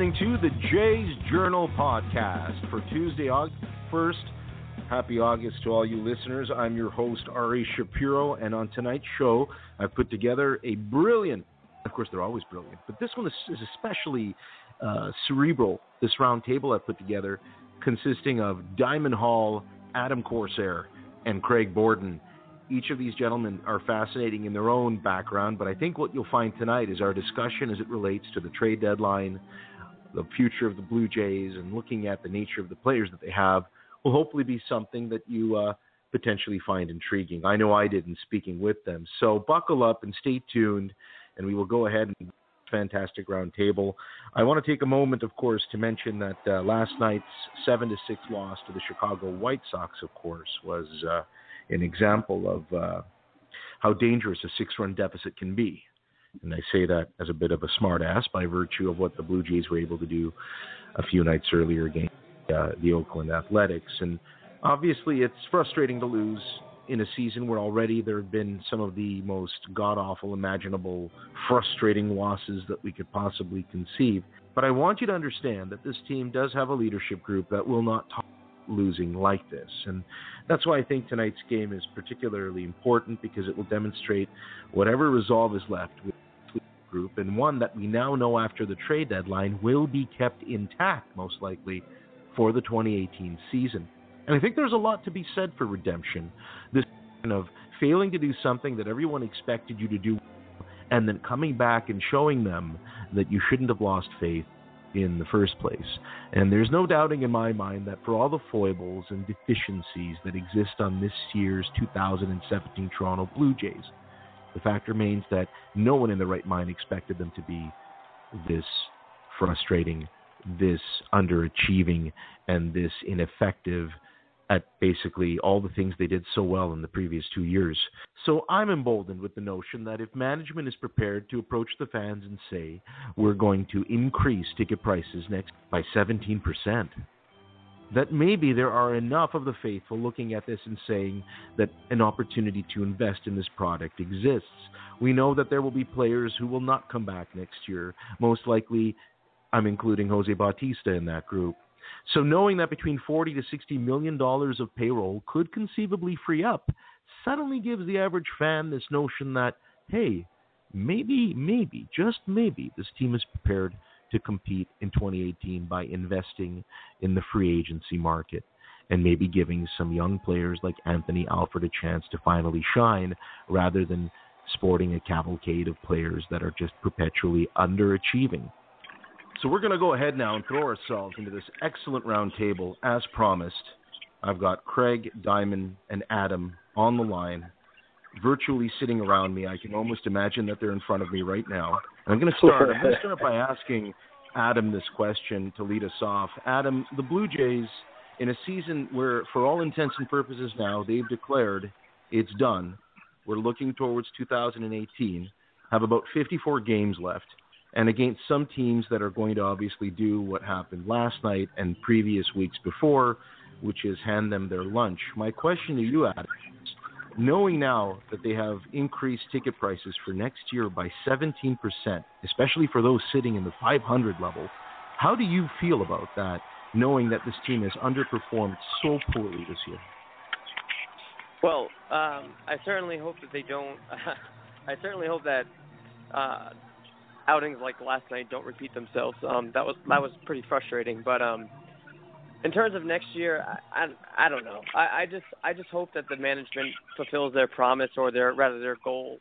listening to the Jays Journal podcast for Tuesday, August 1st. Happy August to all you listeners. I'm your host, Ari Shapiro, and on tonight's show, I've put together a brilliant, of course, they're always brilliant, but this one is, is especially uh, cerebral. This round table I've put together, consisting of Diamond Hall, Adam Corsair, and Craig Borden each of these gentlemen are fascinating in their own background, but I think what you'll find tonight is our discussion as it relates to the trade deadline, the future of the Blue Jays, and looking at the nature of the players that they have will hopefully be something that you uh, potentially find intriguing. I know I did in speaking with them. So buckle up and stay tuned, and we will go ahead and fantastic roundtable. I want to take a moment, of course, to mention that uh, last night's seven to six loss to the Chicago White Sox, of course, was. Uh, an example of uh, how dangerous a six run deficit can be. And I say that as a bit of a smartass by virtue of what the Blue Jays were able to do a few nights earlier against uh, the Oakland Athletics. And obviously, it's frustrating to lose in a season where already there have been some of the most god awful, imaginable, frustrating losses that we could possibly conceive. But I want you to understand that this team does have a leadership group that will not talk losing like this. And that's why I think tonight's game is particularly important because it will demonstrate whatever resolve is left group and one that we now know after the trade deadline will be kept intact most likely for the 2018 season. And I think there's a lot to be said for redemption. This kind of failing to do something that everyone expected you to do and then coming back and showing them that you shouldn't have lost faith in the first place. And there's no doubting in my mind that for all the foibles and deficiencies that exist on this year's 2017 Toronto Blue Jays, the fact remains that no one in the right mind expected them to be this frustrating, this underachieving, and this ineffective at basically all the things they did so well in the previous two years. So I'm emboldened with the notion that if management is prepared to approach the fans and say, we're going to increase ticket prices next by 17%, that maybe there are enough of the faithful looking at this and saying that an opportunity to invest in this product exists. We know that there will be players who will not come back next year. Most likely, I'm including Jose Bautista in that group. So knowing that between 40 to 60 million dollars of payroll could conceivably free up suddenly gives the average fan this notion that hey, maybe maybe just maybe this team is prepared to compete in 2018 by investing in the free agency market and maybe giving some young players like Anthony Alford a chance to finally shine rather than sporting a cavalcade of players that are just perpetually underachieving. So we're going to go ahead now and throw ourselves into this excellent round table as promised. I've got Craig, Diamond, and Adam on the line, virtually sitting around me. I can almost imagine that they're in front of me right now. And I'm going to start. I'm going to start by asking Adam this question to lead us off. Adam, the Blue Jays, in a season where, for all intents and purposes now, they've declared it's done. We're looking towards 2018. Have about 54 games left and against some teams that are going to obviously do what happened last night and previous weeks before, which is hand them their lunch. My question to you, Adam, is knowing now that they have increased ticket prices for next year by 17%, especially for those sitting in the 500 level, how do you feel about that, knowing that this team has underperformed so poorly this year? Well, um, I certainly hope that they don't. I certainly hope that uh, outings like last night don't repeat themselves. Um, that was that was pretty frustrating. But um, in terms of next year, I I, I don't know. I, I just I just hope that the management fulfills their promise or their rather their goal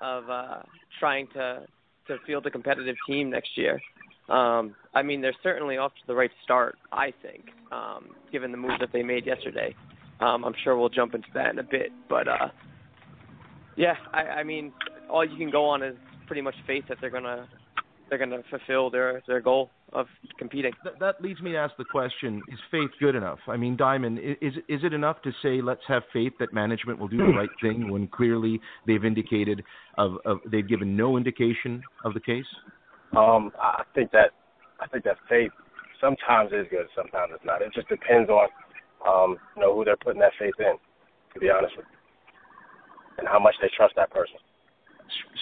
of uh, trying to to field a competitive team next year. Um, I mean, they're certainly off to the right start, I think, um, given the move that they made yesterday. Um, I'm sure we'll jump into that in a bit, but uh, yeah, I, I mean, all you can go on is pretty much faith that they're gonna they're gonna fulfill their their goal of competing. That, that leads me to ask the question: Is faith good enough? I mean, Diamond, is is it enough to say let's have faith that management will do the right thing when clearly they've indicated of, of they've given no indication of the case? Um, I think that I think that faith sometimes is good, sometimes it's not. It just depends on um, you know who they're putting that faith in. To be honest with you, and how much they trust that person.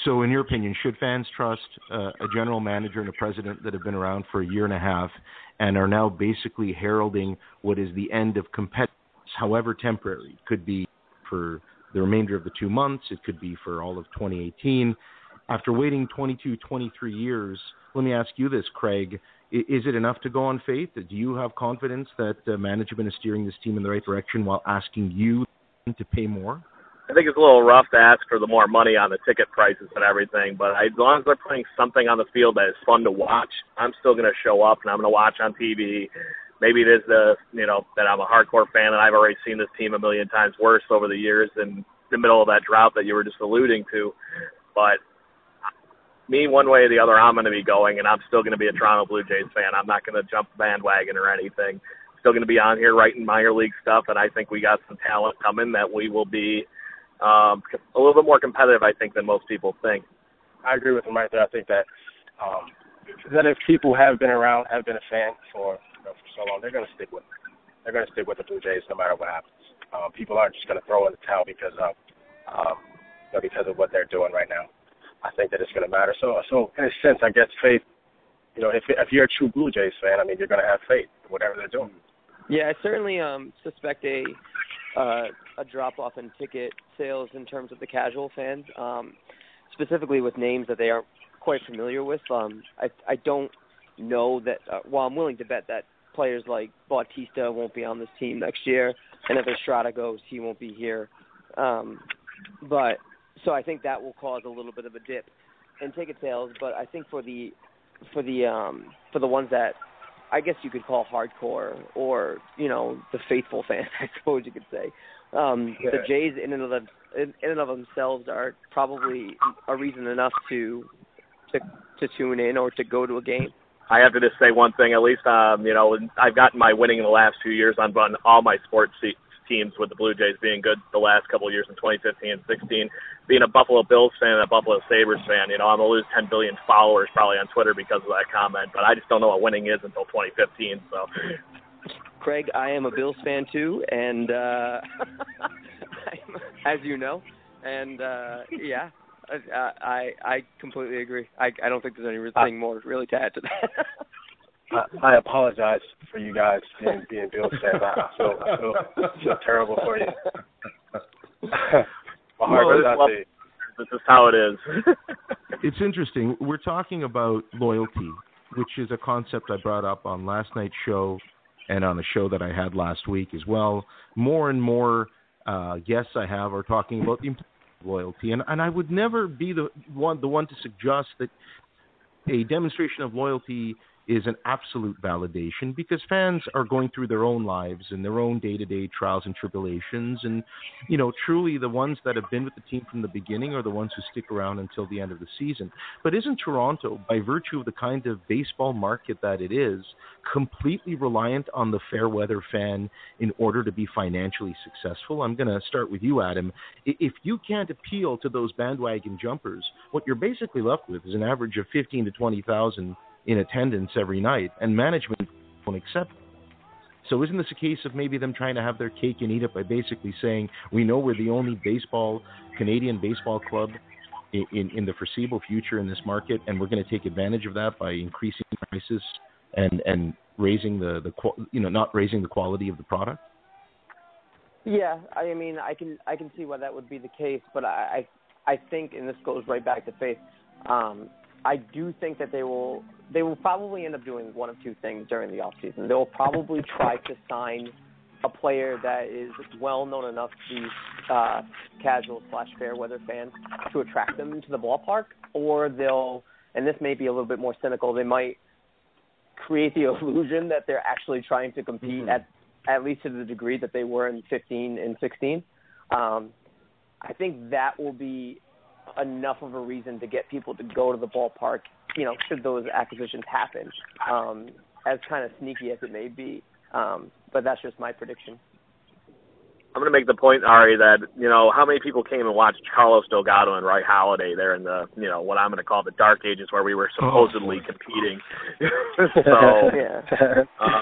So, in your opinion, should fans trust uh, a general manager and a president that have been around for a year and a half and are now basically heralding what is the end of competitiveness, however temporary? It could be for the remainder of the two months, it could be for all of 2018. After waiting 22, 23 years, let me ask you this, Craig. Is it enough to go on faith? Do you have confidence that uh, management is steering this team in the right direction while asking you to pay more? I think it's a little rough to ask for the more money on the ticket prices and everything, but as long as they're putting something on the field that is fun to watch, I'm still going to show up and I'm going to watch on TV. Maybe it is the you know that I'm a hardcore fan and I've already seen this team a million times worse over the years in the middle of that drought that you were just alluding to. But me, one way or the other, I'm going to be going, and I'm still going to be a Toronto Blue Jays fan. I'm not going to jump bandwagon or anything. Still going to be on here writing minor league stuff, and I think we got some talent coming that we will be um, a little bit more competitive, I think, than most people think. I agree with him right there. I think that um, that if people have been around, have been a fan for you know, for so long, they're going to stick with it. They're going to stick with the Blue Jays no matter what happens. Um, people aren't just going to throw in the towel because of um, you know, because of what they're doing right now. I think that it's going to matter. So, so in a sense, I guess faith. You know, if if you're a true Blue Jays fan, I mean, you're going to have faith in whatever they're doing. Yeah, I certainly um, suspect a uh, a drop off in ticket sales in terms of the casual fans, um, specifically with names that they aren't quite familiar with. Um, I I don't know that. Uh, well, I'm willing to bet that players like Bautista won't be on this team next year, and if Estrada goes, he won't be here. Um, but so I think that will cause a little bit of a dip in ticket sales. But I think for the for the um, for the ones that I guess you could call hardcore or you know the faithful fans, I suppose you could say. Um, yeah. The Jays in and of them, in, in and of themselves are probably a reason enough to to to tune in or to go to a game. I have to just say one thing. At least, um, you know, I've gotten my winning in the last few years on run all my sports teams with the Blue Jays being good the last couple of years in 2015 and 16. Being a Buffalo Bills fan and a Buffalo Sabres fan, you know, I'm going to lose 10 billion followers probably on Twitter because of that comment, but I just don't know what winning is until 2015. So, Craig, I am a Bills fan too, and uh, as you know, and uh, yeah, I, I I completely agree. I I don't think there's anything more really to add to that. I, I apologize for you guys being being Bills fans. I feel, I feel, I feel terrible for you. My heart goes out to you. This is how it is. it's interesting. We're talking about loyalty, which is a concept I brought up on last night's show and on a show that I had last week as well. More and more uh, guests I have are talking about the loyalty, and and I would never be the one the one to suggest that a demonstration of loyalty is an absolute validation because fans are going through their own lives and their own day-to-day trials and tribulations. And you know truly the ones that have been with the team from the beginning are the ones who stick around until the end of the season. But isn't Toronto by virtue of the kind of baseball market that it is completely reliant on the fair weather fan in order to be financially successful? I'm going to start with you Adam. If you can't appeal to those bandwagon jumpers what you're basically left with is an average of 15 to 20,000 in attendance every night, and management won't accept. So isn't this a case of maybe them trying to have their cake and eat it by basically saying we know we're the only baseball Canadian baseball club in, in, in the foreseeable future in this market, and we're going to take advantage of that by increasing prices and and raising the the you know not raising the quality of the product. Yeah, I mean, I can I can see why that would be the case, but I I, I think, and this goes right back to faith. Um, I do think that they will they will probably end up doing one of two things during the off season. They will probably try to sign a player that is well known enough to uh, casual slash fair weather fans to attract them to the ballpark, or they'll and this may be a little bit more cynical. They might create the illusion that they're actually trying to compete mm-hmm. at at least to the degree that they were in 15 and 16. Um, I think that will be enough of a reason to get people to go to the ballpark, you know, should those acquisitions happen, um, as kind of sneaky as it may be. Um, but that's just my prediction. I'm going to make the point, Ari, that you know how many people came and watched Carlos Delgado and Roy Halladay there in the you know what I'm going to call the dark ages where we were supposedly oh. competing. so, yeah. uh,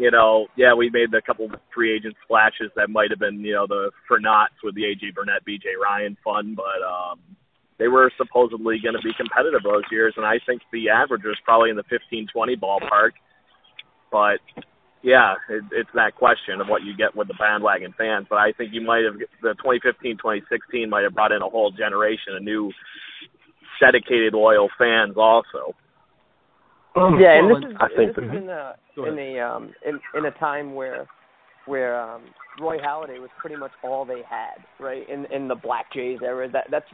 you know, yeah, we made a couple free agent splashes that might have been, you know, the for knots with the AJ Burnett, BJ Ryan fun, but um, they were supposedly going to be competitive those years, and I think the average was probably in the 15, 20 ballpark. But yeah, it, it's that question of what you get with the bandwagon fans. But I think you might have the 2015, 2016 might have brought in a whole generation of new dedicated loyal fans also. Yeah, and this is I think this is in a in a um in in a time where where um Roy Halladay was pretty much all they had, right? In in the Black Jays era, that that's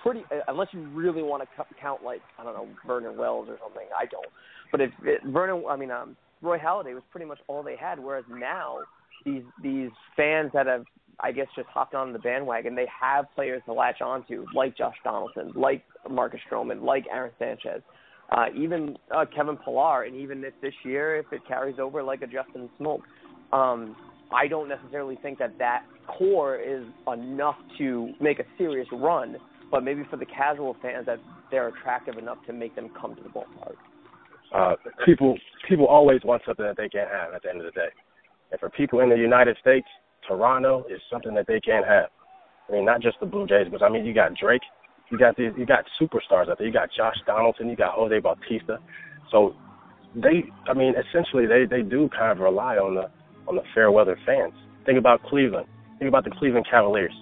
pretty uh, unless you really want to count like I don't know Vernon Wells or something. I don't. But if it, Vernon, I mean um, Roy Halladay was pretty much all they had. Whereas now these these fans that have I guess just hopped on the bandwagon, they have players to latch onto like Josh Donaldson, like Marcus Stroman, like Aaron Sanchez. Uh, even uh, Kevin Pillar, and even if this year, if it carries over like a Justin Smoak, um, I don't necessarily think that that core is enough to make a serious run but maybe for the casual fans that they're attractive enough to make them come to the ballpark. Uh, people people always want something that they can't have at the end of the day. And for people in the United States, Toronto is something that they can't have. I mean, not just the Blue Jays, but I mean, you got Drake, you got these, you got superstars out there. You got Josh Donaldson, you got Jose Bautista. So they, I mean, essentially they they do kind of rely on the on the fair weather fans. Think about Cleveland. Think about the Cleveland Cavaliers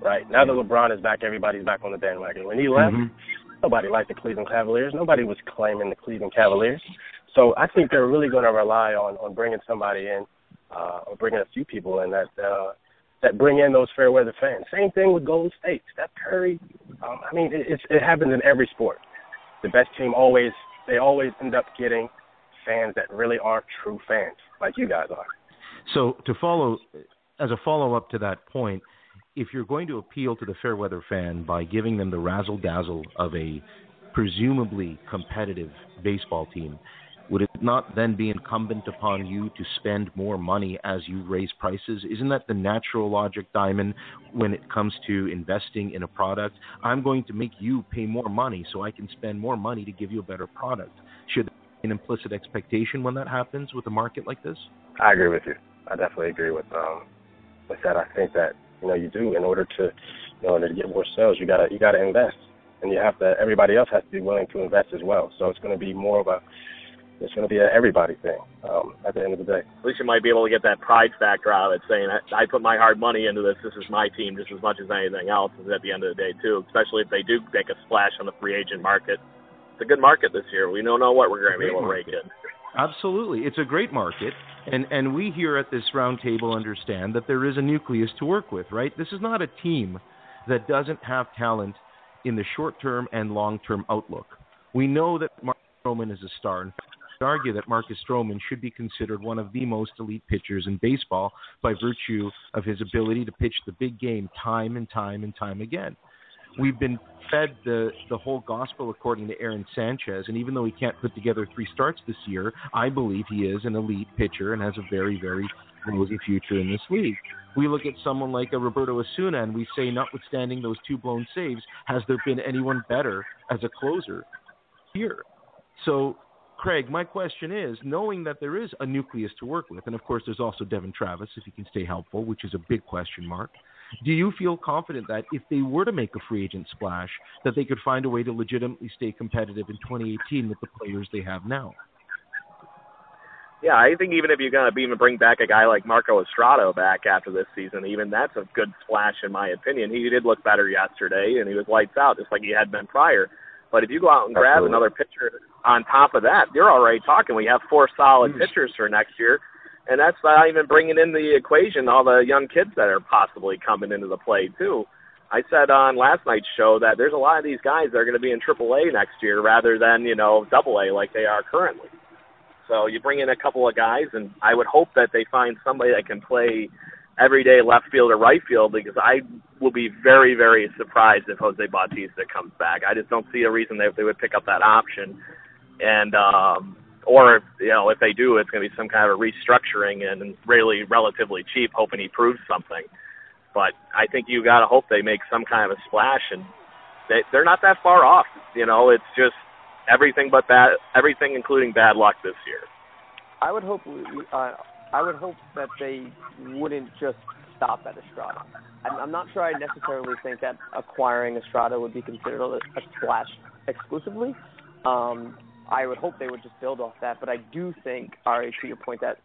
right? Now that LeBron is back, everybody's back on the bandwagon. When he left, mm-hmm. nobody liked the Cleveland Cavaliers. Nobody was claiming the Cleveland Cavaliers. So I think they're really going to rely on on bringing somebody in, uh, or bringing a few people in that uh, that bring in those fair weather fans. Same thing with Golden State. Steph Curry. Um, I mean, it, it happens in every sport. The best team always they always end up getting fans that really aren't true fans, like you guys are. So to follow, as a follow up to that point, if you're going to appeal to the fairweather fan by giving them the razzle dazzle of a presumably competitive baseball team, would it not then be incumbent upon you to spend more money as you raise prices? Isn't that the natural logic, Diamond, when it comes to investing in a product? I'm going to make you pay more money so I can spend more money to give you a better product. Should an implicit expectation when that happens with a market like this? I agree with you. I definitely agree with um, with that. I think that you know you do in order to in order to get more sales you gotta you gotta invest and you have to everybody else has to be willing to invest as well so it's going to be more of a it's going to be an everybody thing um, at the end of the day. At least you might be able to get that pride factor out of it, saying I, I put my hard money into this. This is my team just as much as anything else. is At the end of the day, too, especially if they do make a splash on the free agent market. It's a good market this year. We don't know what we're going to be able to rake in. Absolutely, it's a great market, and and we here at this roundtable understand that there is a nucleus to work with. Right, this is not a team that doesn't have talent in the short term and long term outlook. We know that Marcus Stroman is a star. In fact, I argue that Marcus Stroman should be considered one of the most elite pitchers in baseball by virtue of his ability to pitch the big game time and time and time again we've been fed the the whole gospel according to Aaron Sanchez, and even though he can't put together three starts this year, I believe he is an elite pitcher and has a very very rosy future in this league. We look at someone like a Roberto Osuna, and we say, notwithstanding those two blown saves, has there been anyone better as a closer here? So. Craig, my question is knowing that there is a nucleus to work with, and of course there's also Devon Travis if he can stay helpful, which is a big question mark. Do you feel confident that if they were to make a free agent splash, that they could find a way to legitimately stay competitive in 2018 with the players they have now? Yeah, I think even if you're going to even bring back a guy like Marco Estrada back after this season, even that's a good splash in my opinion. He did look better yesterday, and he was lights out just like he had been prior. But if you go out and grab Absolutely. another pitcher on top of that, you're already talking. We have four solid mm. pitchers for next year and that's not even bringing in the equation all the young kids that are possibly coming into the play too. I said on last night's show that there's a lot of these guys that are going to be in AAA next year rather than you know Double A like they are currently. So you bring in a couple of guys, and I would hope that they find somebody that can play everyday left field or right field because I will be very, very surprised if Jose Bautista comes back. I just don't see a reason that they would pick up that option. And um, or you know if they do, it's going to be some kind of a restructuring and really relatively cheap, hoping he proves something. But I think you got to hope they make some kind of a splash, and they, they're not that far off. You know, it's just everything but bad, everything including bad luck this year. I would hope uh, I would hope that they wouldn't just stop at Estrada. I'm, I'm not sure I necessarily think that acquiring Estrada would be considered a, a splash exclusively. Um, I would hope they would just build off that, but I do think, Ari, to your point that,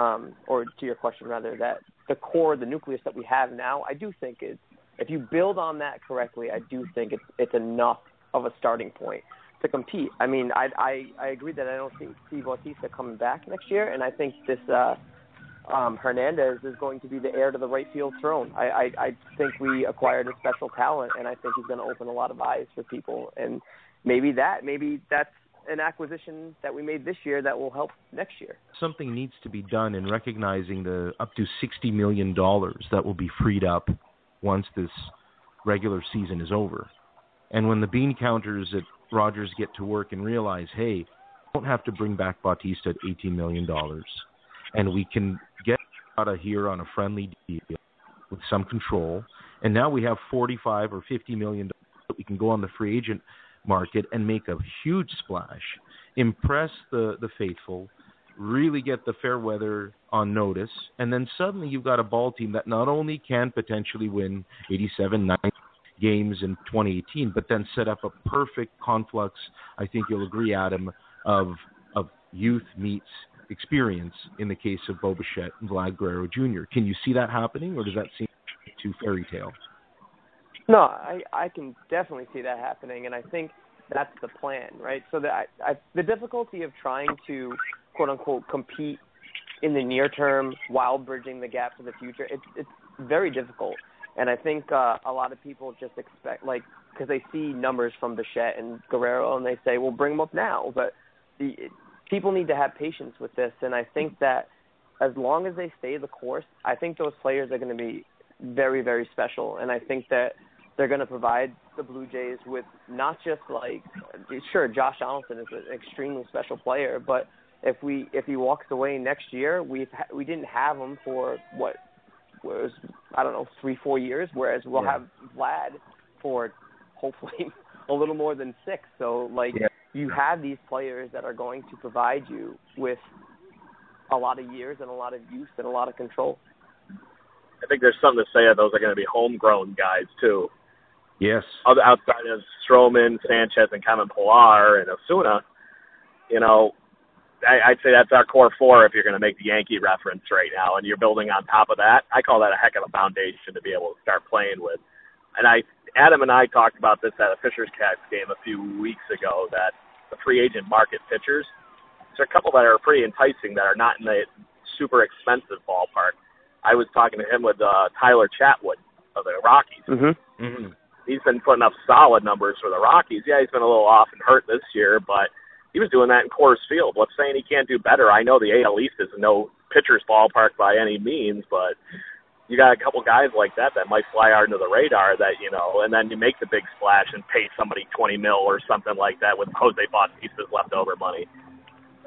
um, or to your question rather, that the core, the nucleus that we have now, I do think it's if you build on that correctly, I do think it's it's enough of a starting point to compete. I mean, I I, I agree that I don't see, see Bautista coming back next year, and I think this uh, um, Hernandez is going to be the heir to the right field throne. I, I I think we acquired a special talent, and I think he's going to open a lot of eyes for people, and maybe that maybe that's an acquisition that we made this year that will help next year. Something needs to be done in recognizing the up to sixty million dollars that will be freed up once this regular season is over. And when the bean counters at Rogers get to work and realize, hey, we don't have to bring back Bautista at $18 million, and we can get out of here on a friendly deal with some control. And now we have 45 or 50 million that we can go on the free agent market and make a huge splash, impress the the faithful, really get the fair weather on notice, and then suddenly you've got a ball team that not only can potentially win 87, 90 games in 2018, but then set up a perfect conflux. I think you'll agree, Adam, of of youth meets experience in the case of Bo Bichette and Vlad Guerrero Jr. Can you see that happening, or does that seem too fairy tale? No, I I can definitely see that happening, and I think that's the plan, right? So that I, I, the difficulty of trying to quote unquote compete in the near term while bridging the gap to the future, it's it's very difficult. And I think uh, a lot of people just expect like because they see numbers from Bichette and Guerrero and they say, well, bring them up now. But the people need to have patience with this, and I think that as long as they stay the course, I think those players are going to be very very special, and I think that they're going to provide the Blue Jays with not just like sure Josh Donaldson is an extremely special player, but if we if he walks away next year, we've ha- we didn't have him for what was I don't know three four years, whereas we'll yeah. have Vlad for hopefully a little more than six. So like yeah. you have these players that are going to provide you with a lot of years and a lot of youth and a lot of control. I think there's something to say that those are going to be homegrown guys too. Yes. Outside of Stroman, Sanchez, and Kevin Pillar and Osuna, you know, I, I'd say that's our core four if you're going to make the Yankee reference right now, and you're building on top of that. I call that a heck of a foundation to be able to start playing with. And I, Adam and I talked about this at a Fisher's Cats game a few weeks ago that the free agent market pitchers, there's a couple that are pretty enticing that are not in the super expensive ballpark. I was talking to him with uh, Tyler Chatwood of the Rockies. Mm-hmm. Mm-hmm he's been putting up solid numbers for the Rockies. Yeah, he's been a little off and hurt this year, but he was doing that in Coors Field. What's saying he can't do better? I know the AL East is no pitcher's ballpark by any means, but you got a couple guys like that that might fly under the radar that you know, and then you make the big splash and pay somebody twenty mil or something like that with Jose Bautista's leftover money.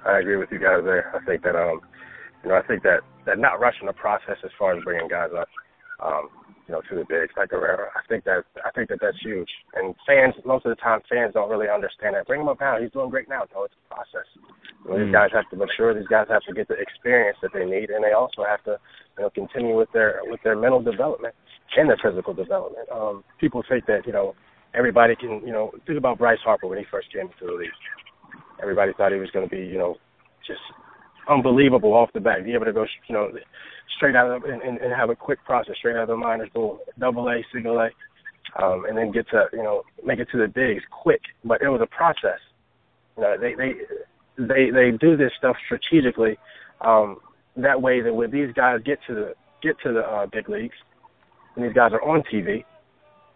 I agree with you guys there. I think that um, you know, I think that that not rushing the process as far as bringing guys up. Um, you know, to the bigs like Guerrero. I think that I think that that's huge. And fans, most of the time, fans don't really understand that. Bring him up now. He's doing great now. No, it's a process. You know, mm. These guys have to mature. These guys have to get the experience that they need, and they also have to, you know, continue with their with their mental development and their physical development. Um, people think that you know everybody can, you know, think about Bryce Harper when he first came into the league. Everybody thought he was going to be, you know, just unbelievable off the bat. Be able to go, you know, straight out of and, and, and have a quick process straight out of the minors, boom, double A, single A, um, and then get to you know make it to the bigs quick. But it was a process. You know, they they they they do this stuff strategically. Um, that way, that when these guys get to the get to the uh, big leagues, and these guys are on TV,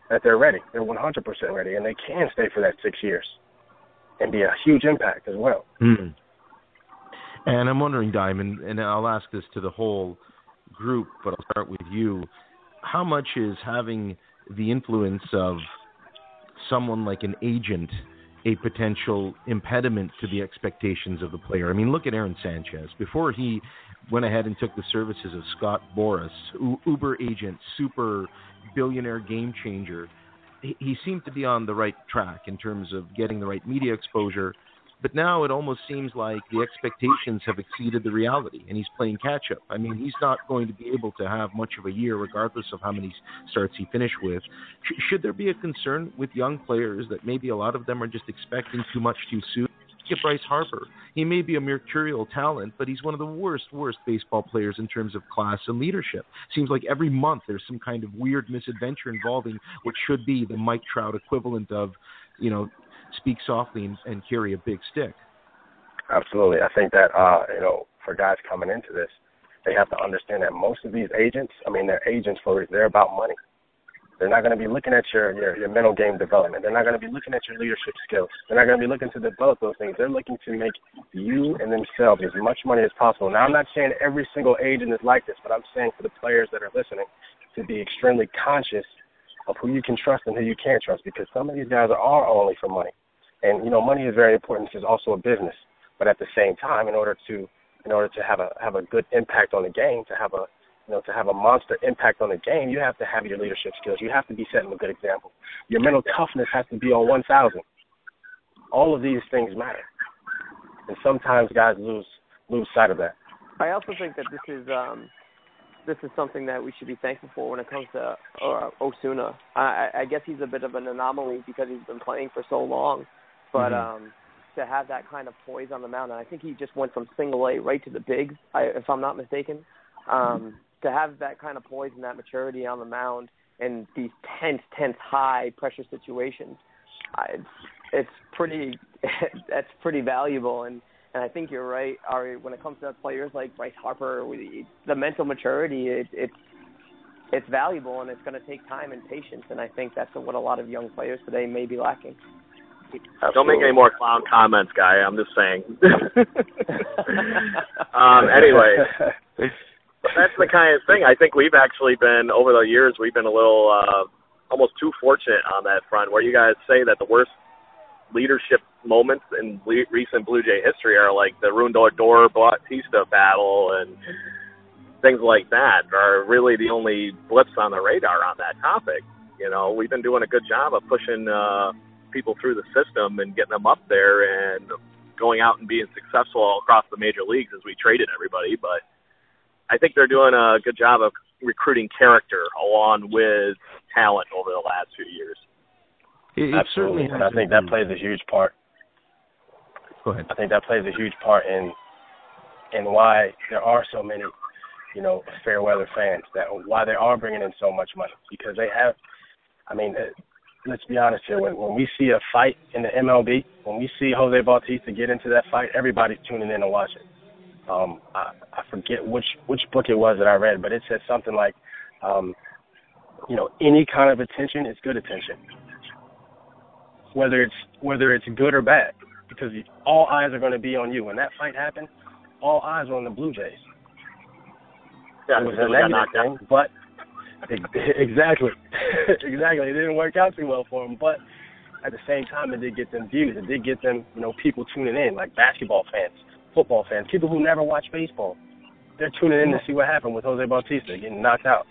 that they're ready. They're 100% ready, and they can stay for that six years and be a huge impact as well. Mm. And I'm wondering, Diamond, and I'll ask this to the whole group, but I'll start with you. How much is having the influence of someone like an agent a potential impediment to the expectations of the player? I mean, look at Aaron Sanchez. Before he went ahead and took the services of Scott Boras, Uber agent, super billionaire game changer, he seemed to be on the right track in terms of getting the right media exposure But now it almost seems like the expectations have exceeded the reality, and he's playing catch up. I mean, he's not going to be able to have much of a year, regardless of how many starts he finished with. Sh- should there be a concern with young players that maybe a lot of them are just expecting too much too soon? Look Bryce Harper. He may be a mercurial talent, but he's one of the worst, worst baseball players in terms of class and leadership. Seems like every month there's some kind of weird misadventure involving what should be the Mike Trout equivalent of, you know, speak softly and, and carry a big stick. Absolutely. I think that, uh, you know, for guys coming into this, they have to understand that most of these agents, I mean, they're agents for, they're about money. They're not going to be looking at your, your your mental game development. They're not going to be looking at your leadership skills. They're not going to be looking to develop those things. They're looking to make you and themselves as much money as possible. Now, I'm not saying every single agent is like this, but I'm saying for the players that are listening to be extremely conscious of who you can trust and who you can't trust, because some of these guys are only for money. And you know, money is very important. Is also a business, but at the same time, in order to in order to have a have a good impact on the game, to have a you know, to have a monster impact on the game, you have to have your leadership skills. You have to be setting a good example. Your mental toughness has to be on 1,000. All of these things matter, and sometimes guys lose lose sight of that. I also think that this is um, this is something that we should be thankful for when it comes to uh, Osuna. I, I guess he's a bit of an anomaly because he's been playing for so long, but mm-hmm. um, to have that kind of poise on the mound, and I think he just went from single A right to the bigs, I, if I'm not mistaken. Um, to have that kind of poise and that maturity on the mound in these tense, tense, high pressure situations, it's it's pretty that's pretty valuable. And and I think you're right, Ari. When it comes to players like Bryce Harper, the mental maturity, it, it's it's valuable and it's going to take time and patience. And I think that's what a lot of young players today may be lacking. Absolutely. Don't make any more clown comments, guy. I'm just saying. um, anyway, that's the kind of thing. I think we've actually been over the years. We've been a little uh, almost too fortunate on that front, where you guys say that the worst leadership moments in le- recent Blue Jay history are like the Ruindor Bautista battle and things like that are really the only blips on the radar on that topic. You know, we've been doing a good job of pushing uh, people through the system and getting them up there and going out and being successful across the major leagues as we traded everybody, but I think they're doing a good job of recruiting character along with talent over the last few years. It, it Absolutely, and I think that plays a huge part. Go ahead. I think that plays a huge part in in why there are so many, you know, fair weather fans. That why they are bringing in so much money because they have. I mean, uh, let's be honest here. When when we see a fight in the MLB, when we see Jose Bautista get into that fight, everybody's tuning in to watch it um, I, I forget which which book it was that I read, but it said something like, um, you know, any kind of attention is good attention, whether it's whether it's good or bad, because all eyes are going to be on you. When that fight happened, all eyes were on the Blue Jays. Yeah, it was a negative thing, but exactly, exactly, it didn't work out too well for them, but at the same time, it did get them views. It did get them, you know, people tuning in, like basketball fans football fans, people who never watch baseball. They're tuning in to see what happened with Jose Bautista getting knocked out.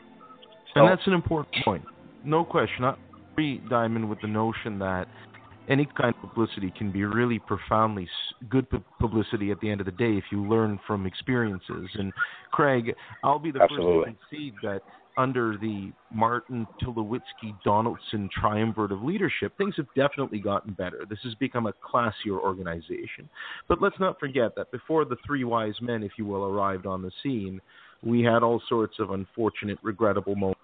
So, and that's an important point. No question. I agree, Diamond, with the notion that any kind of publicity can be really profoundly good publicity at the end of the day if you learn from experiences. And Craig, I'll be the Absolutely. first to concede that under the Martin Tulowitzki Donaldson triumvirate of leadership, things have definitely gotten better. This has become a classier organization. But let's not forget that before the three wise men, if you will, arrived on the scene, we had all sorts of unfortunate, regrettable moments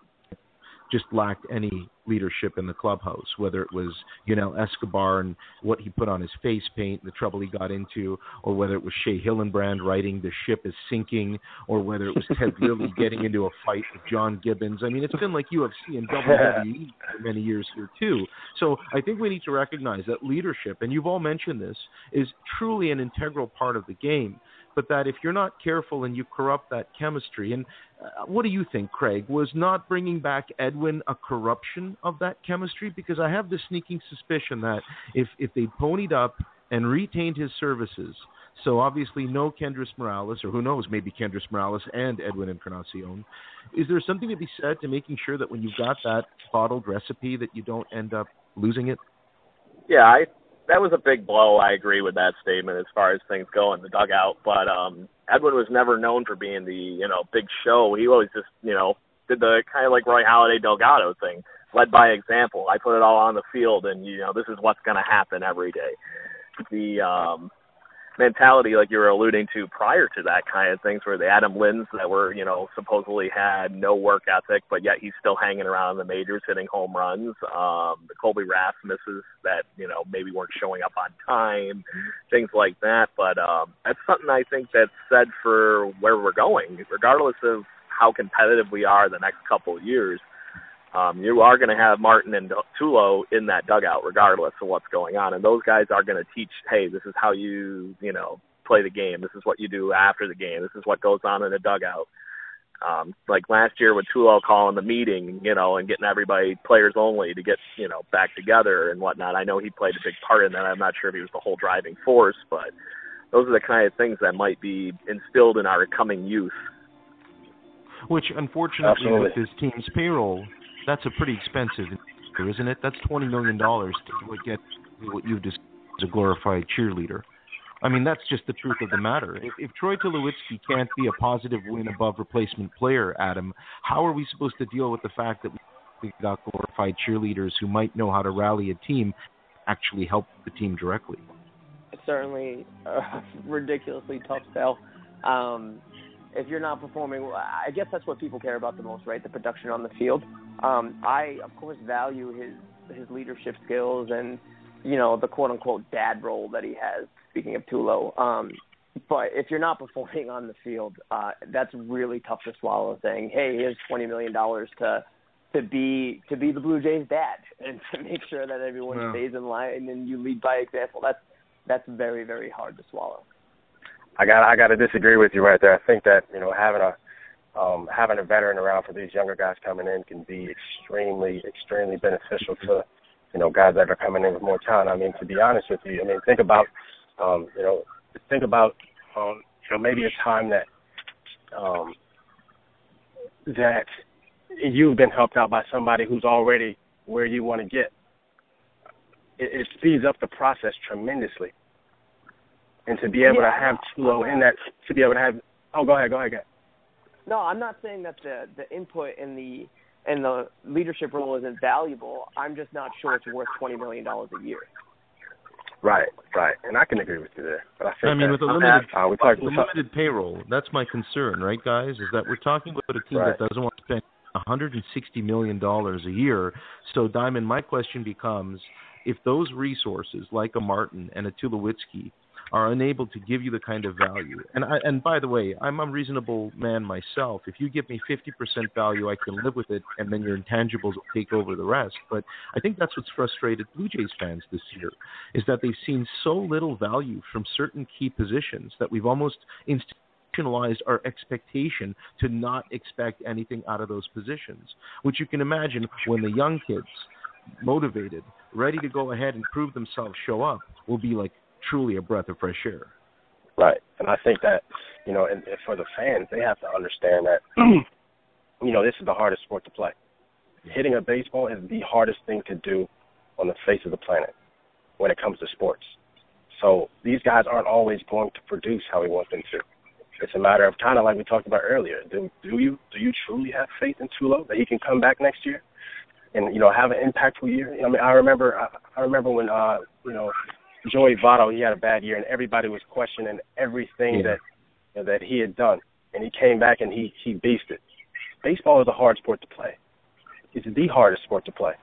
just lacked any leadership in the clubhouse, whether it was Yunel Escobar and what he put on his face paint, the trouble he got into, or whether it was Shea Hillenbrand writing the ship is sinking, or whether it was Ted Lilly getting into a fight with John Gibbons. I mean, it's been like UFC and WWE for many years here too. So I think we need to recognize that leadership, and you've all mentioned this, is truly an integral part of the game but that if you're not careful and you corrupt that chemistry, and uh, what do you think, Craig? Was not bringing back Edwin a corruption of that chemistry? Because I have the sneaking suspicion that if if they ponied up and retained his services, so obviously no Kendrys Morales, or who knows, maybe Kendrys Morales and Edwin Encarnacion. Is there something to be said to making sure that when you've got that bottled recipe that you don't end up losing it? Yeah, I that was a big blow. I agree with that statement as far as things go in the dugout. But um, Edwin was never known for being the you know big show. He always just you know did the kind of like Roy Halladay Delgado thing, led by example. I put it all on the field, and you know this is what's going to happen every day. The um, mentality like you were alluding to prior to that kind of things where the Adam Linds that were, you know, supposedly had no work ethic, but yet he's still hanging around in the majors hitting home runs. Um, the Colby Rasmuses that, you know, maybe weren't showing up on time, things like that. But um, that's something I think that's said for where we're going, regardless of how competitive we are the next couple of years um, you are going to have Martin and Tulo in that dugout regardless of what's going on, and those guys are going to teach, hey, this is how you, you know, play the game. This is what you do after the game. This is what goes on in the dugout. Um, like last year with Tulo calling the meeting, you know, and getting everybody players only to get, you know, back together and whatnot. I know he played a big part in that. I'm not sure if he was the whole driving force, but those are the kind of things that might be instilled in our coming youth. Which, unfortunately, Absolutely. with this team's payroll, that's a pretty expensive, isn't it? That's twenty million dollars to get what you've described as a glorified cheerleader. I mean, that's just the truth of the matter. If, if Troy Tulowitzki can't be a positive win above replacement player, Adam, how are we supposed to deal with the fact that we got glorified cheerleaders who might know how to rally a team, actually help the team directly? It's certainly a ridiculously tough sell. Um, if you're not performing, I guess that's what people care about the most, right? The production on the field. Um, I of course value his his leadership skills and you know the quote unquote dad role that he has. Speaking of Tulo, um, but if you're not performing on the field, uh, that's really tough to swallow. Saying, "Hey, here's twenty million dollars to to be to be the Blue Jays' dad and to make sure that everyone yeah. stays in line and you lead by example." That's that's very very hard to swallow. I got I got to disagree with you right there. I think that you know having a um, having a veteran around for these younger guys coming in can be extremely extremely beneficial to you know guys that are coming in with more talent. I mean, to be honest with you, I mean think about um, you know think about um, you know maybe a time that um, that you've been helped out by somebody who's already where you want to get. It, it speeds up the process tremendously and to be able yeah, to have Tulo in that, to be able to have. Oh, go ahead, go ahead, go ahead. No, I'm not saying that the the input in the in the leadership role isn't valuable. I'm just not sure it's worth twenty million dollars a year. Right, right, and I can agree with you there. But I, think I mean, with a limited, uh, we talk, the limited payroll, that's my concern, right, guys? Is that we're talking about a team right. that doesn't want to spend 160 million dollars a year. So, Diamond, my question becomes: if those resources, like a Martin and a Tulowitzki, are unable to give you the kind of value. And I, and by the way, I'm a reasonable man myself. If you give me 50% value, I can live with it, and then your intangibles will take over the rest. But I think that's what's frustrated Blue Jays fans this year, is that they've seen so little value from certain key positions that we've almost institutionalized our expectation to not expect anything out of those positions. Which you can imagine when the young kids, motivated, ready to go ahead and prove themselves, show up, will be like, truly a breath of fresh air. Right, and I think that you know, and, and for the fans, they have to understand that you know this is the hardest sport to play. Hitting a baseball is the hardest thing to do on the face of the planet when it comes to sports. So these guys aren't always going to produce how we want them to. It's a matter of kind of like we talked about earlier. Do do you do you truly have faith in Tulo that he can come back next year and you know have an impactful year? I mean, I remember I, I remember when uh you know Joey Votto, he had a bad year, and everybody was questioning everything yeah. that you know, that he had done. And he came back and he he beasted. Baseball is a hard sport to play. It's the hardest sport to play.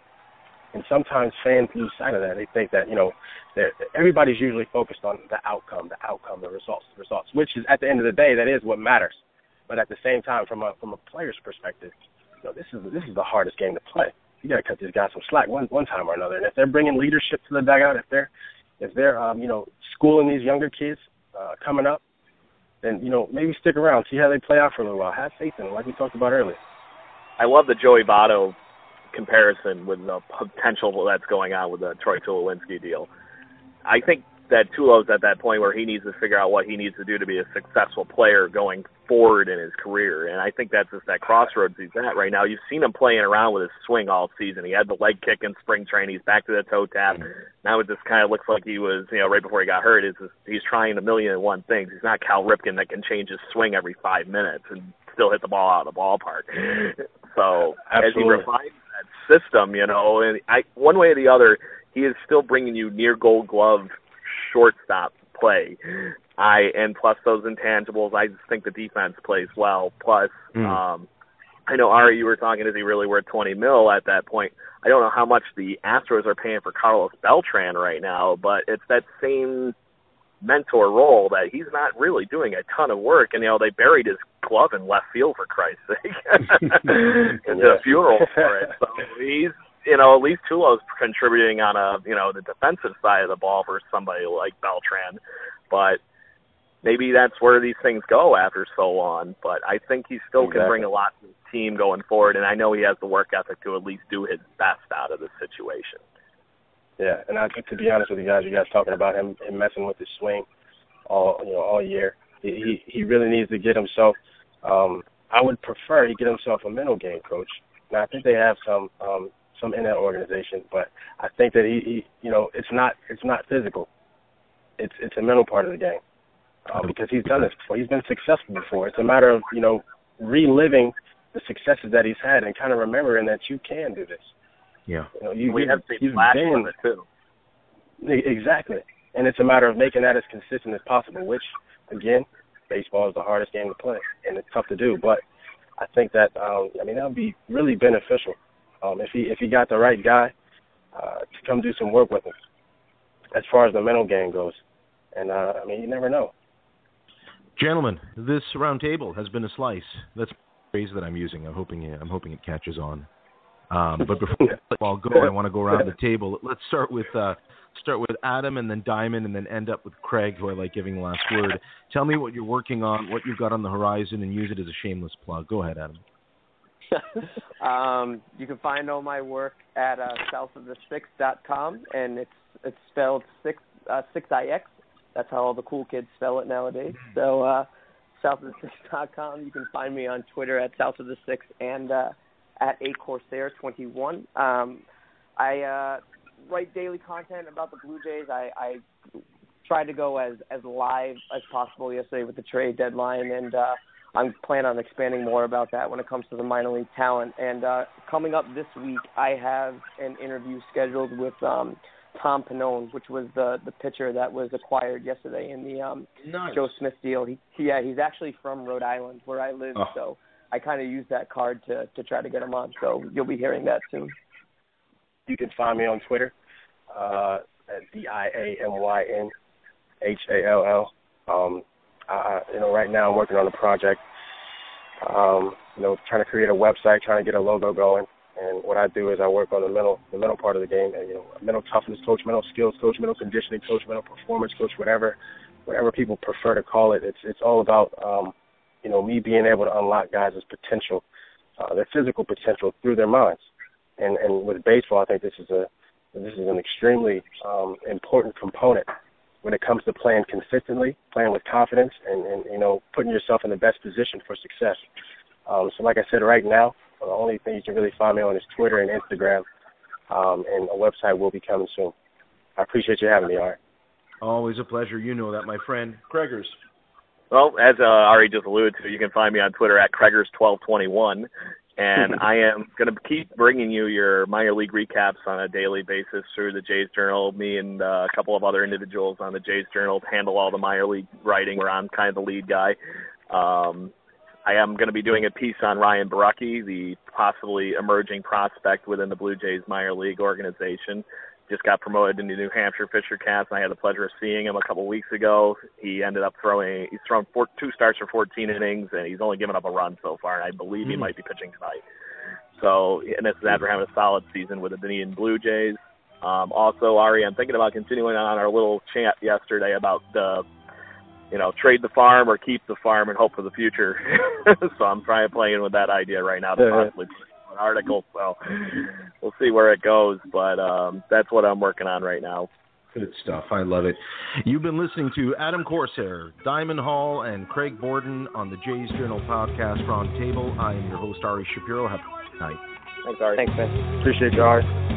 And sometimes fans lose sight of that. They think that you know, everybody's usually focused on the outcome, the outcome, the results, the results. Which is at the end of the day, that is what matters. But at the same time, from a from a player's perspective, you know, this is this is the hardest game to play. You got to cut these guys some slack one one time or another. And if they're bringing leadership to the dugout, if they're if they're um, you know schooling these younger kids uh, coming up, then you know maybe stick around, see how they play out for a little while. Have faith in them, like we talked about earlier. I love the Joey Votto comparison with the potential that's going on with the Troy Tulowitzki deal. I think that Tulo's at that point where he needs to figure out what he needs to do to be a successful player going forward in his career. And I think that's just that crossroads he's at right now. You've seen him playing around with his swing all season. He had the leg kick in spring training. He's back to the toe tap. Mm-hmm. Now it just kind of looks like he was, you know, right before he got hurt. Is he's trying a million and one things. He's not Cal Ripken that can change his swing every five minutes and still hit the ball out of the ballpark. So Absolutely. as he refines that system, you know, and I one way or the other, he is still bringing you near Gold Glove shortstop play. I and plus those intangibles, I just think the defense plays well. Plus, Mm. um, I know Ari, you were talking, is he really worth twenty mil at that point? I don't know how much the Astros are paying for Carlos Beltran right now, but it's that same mentor role that he's not really doing a ton of work, and you know they buried his glove in left field for Christ's sake, into Yeah. a funeral for it. So he's you know, at least Tulo's contributing on a, you know, the defensive side of the ball for somebody like Beltran. But maybe that's where these things go after so long. But I think he still Exactly. can bring a lot to the team going forward, and I know he has the work ethic to at least do his best out of the situation. Yeah, and I to be honest with you guys, you guys talking about him, him messing with his swing all you know all year. He he, he really needs to get himself. Um, I would prefer he get himself a mental game coach. Now I think they have some um, some in that organization, but I think that he, he you know it's not it's not physical. It's it's a mental part of the game uh, because he's done this before. He's been successful before. It's a matter of you know reliving the successes that he's had and kind of remembering that you can do this. Yeah. You know, you, we you've, have seen been of it too. Exactly. And it's a matter of making that as consistent as possible, which, again, baseball is the hardest game to play, and it's tough to do. But I think that, um, I mean, that would be really beneficial um, if he if he got the right guy uh, to come do some work with him as far as the mental game goes. And, uh, I mean, you never know. Gentlemen, this round table has been a slice. That's phrase that I'm using. I'm hoping I'm hoping it catches on. Um, but before I go, I want to go around the table. Let's start with uh, start with Adam, and then Diamyn, and then end up with Craig, who I like giving the last word. Tell me what you're working on, what you've got on the horizon, and use it as a shameless plug. Go ahead, Adam. um, you can find all my work at uh, southofthesix.com, and it's it's spelled six uh, six ix. That's how all the cool kids spell it nowadays. So uh, southofthesix.com. You can find me on Twitter at south of the six and uh, at a corsair twenty one. Um, I uh, write daily content about the Blue Jays. I, I tried to go as as live as possible yesterday with the trade deadline, and uh, I'm planning on expanding more about that when it comes to the minor league talent. And uh, coming up this week, I have an interview scheduled with um, Tom Pannone, which was the the pitcher that was acquired yesterday in the um, Nice. Joe Smith deal. He, yeah, he's actually from Rhode Island, where I live, Oh. so I kind of used that card to to try to get him on. So you'll be hearing that soon. You can find me on Twitter uh, at D I A M Y N H A L L. Um, I, you know, right now I'm working on a project. Um, you know, trying to create a website, trying to get a logo going. And what I do is I work on the mental, the mental part of the game. And, you know, mental toughness coach, mental skills coach, mental conditioning coach, mental performance coach, whatever, whatever people prefer to call it. It's it's all about, um, you know, me being able to unlock guys' potential, uh, their physical potential through their minds. And and with baseball, I think this is a this is an extremely um, important component when it comes to playing consistently, playing with confidence, and, and you know putting yourself in the best position for success. Um, so, like I said, right now the only thing you can really find me on is Twitter and Instagram, um, and a website will be coming soon. I appreciate you having me, Art. Always a pleasure. You know that, my friend. Craigers. Well, as uh, Ari just alluded to, you can find me on Twitter at Craigers1221. And I am going to keep bringing you your minor league recaps on a daily basis through the Jays Journal. Me and uh, a couple of other individuals on the Jays Journal handle all the minor league writing. Where I'm kind of the lead guy. Um, I am going to be doing a piece on Ryan Borucki, the possibly emerging prospect within the Blue Jays minor league organization. Just got promoted into New Hampshire Fisher Cats. And I had the pleasure of seeing him a couple of weeks ago. He ended up throwing. He's thrown four, two starts for 14 innings, and he's only given up a run so far. And I believe he Hmm. might be pitching tonight. So, and this is after having a solid season with the Dunedin Blue Jays. Um, also, Ari, I'm thinking about continuing on our little chat yesterday about the, you know, trade the farm or keep the farm and hope for the future. so I'm trying to playing with that idea right now to yeah, possibly yeah. an article. So we'll see where it goes, but um, that's what I'm working on right now. Good stuff. I love it. You've been listening to Adam Corsair, Diamyn Hall, and Craig Borden on the Jays Journal podcast Roundtable. I am your host, Ari Shapiro. Have a good night. Thanks, Ari. Thanks, man. Appreciate you, Ari.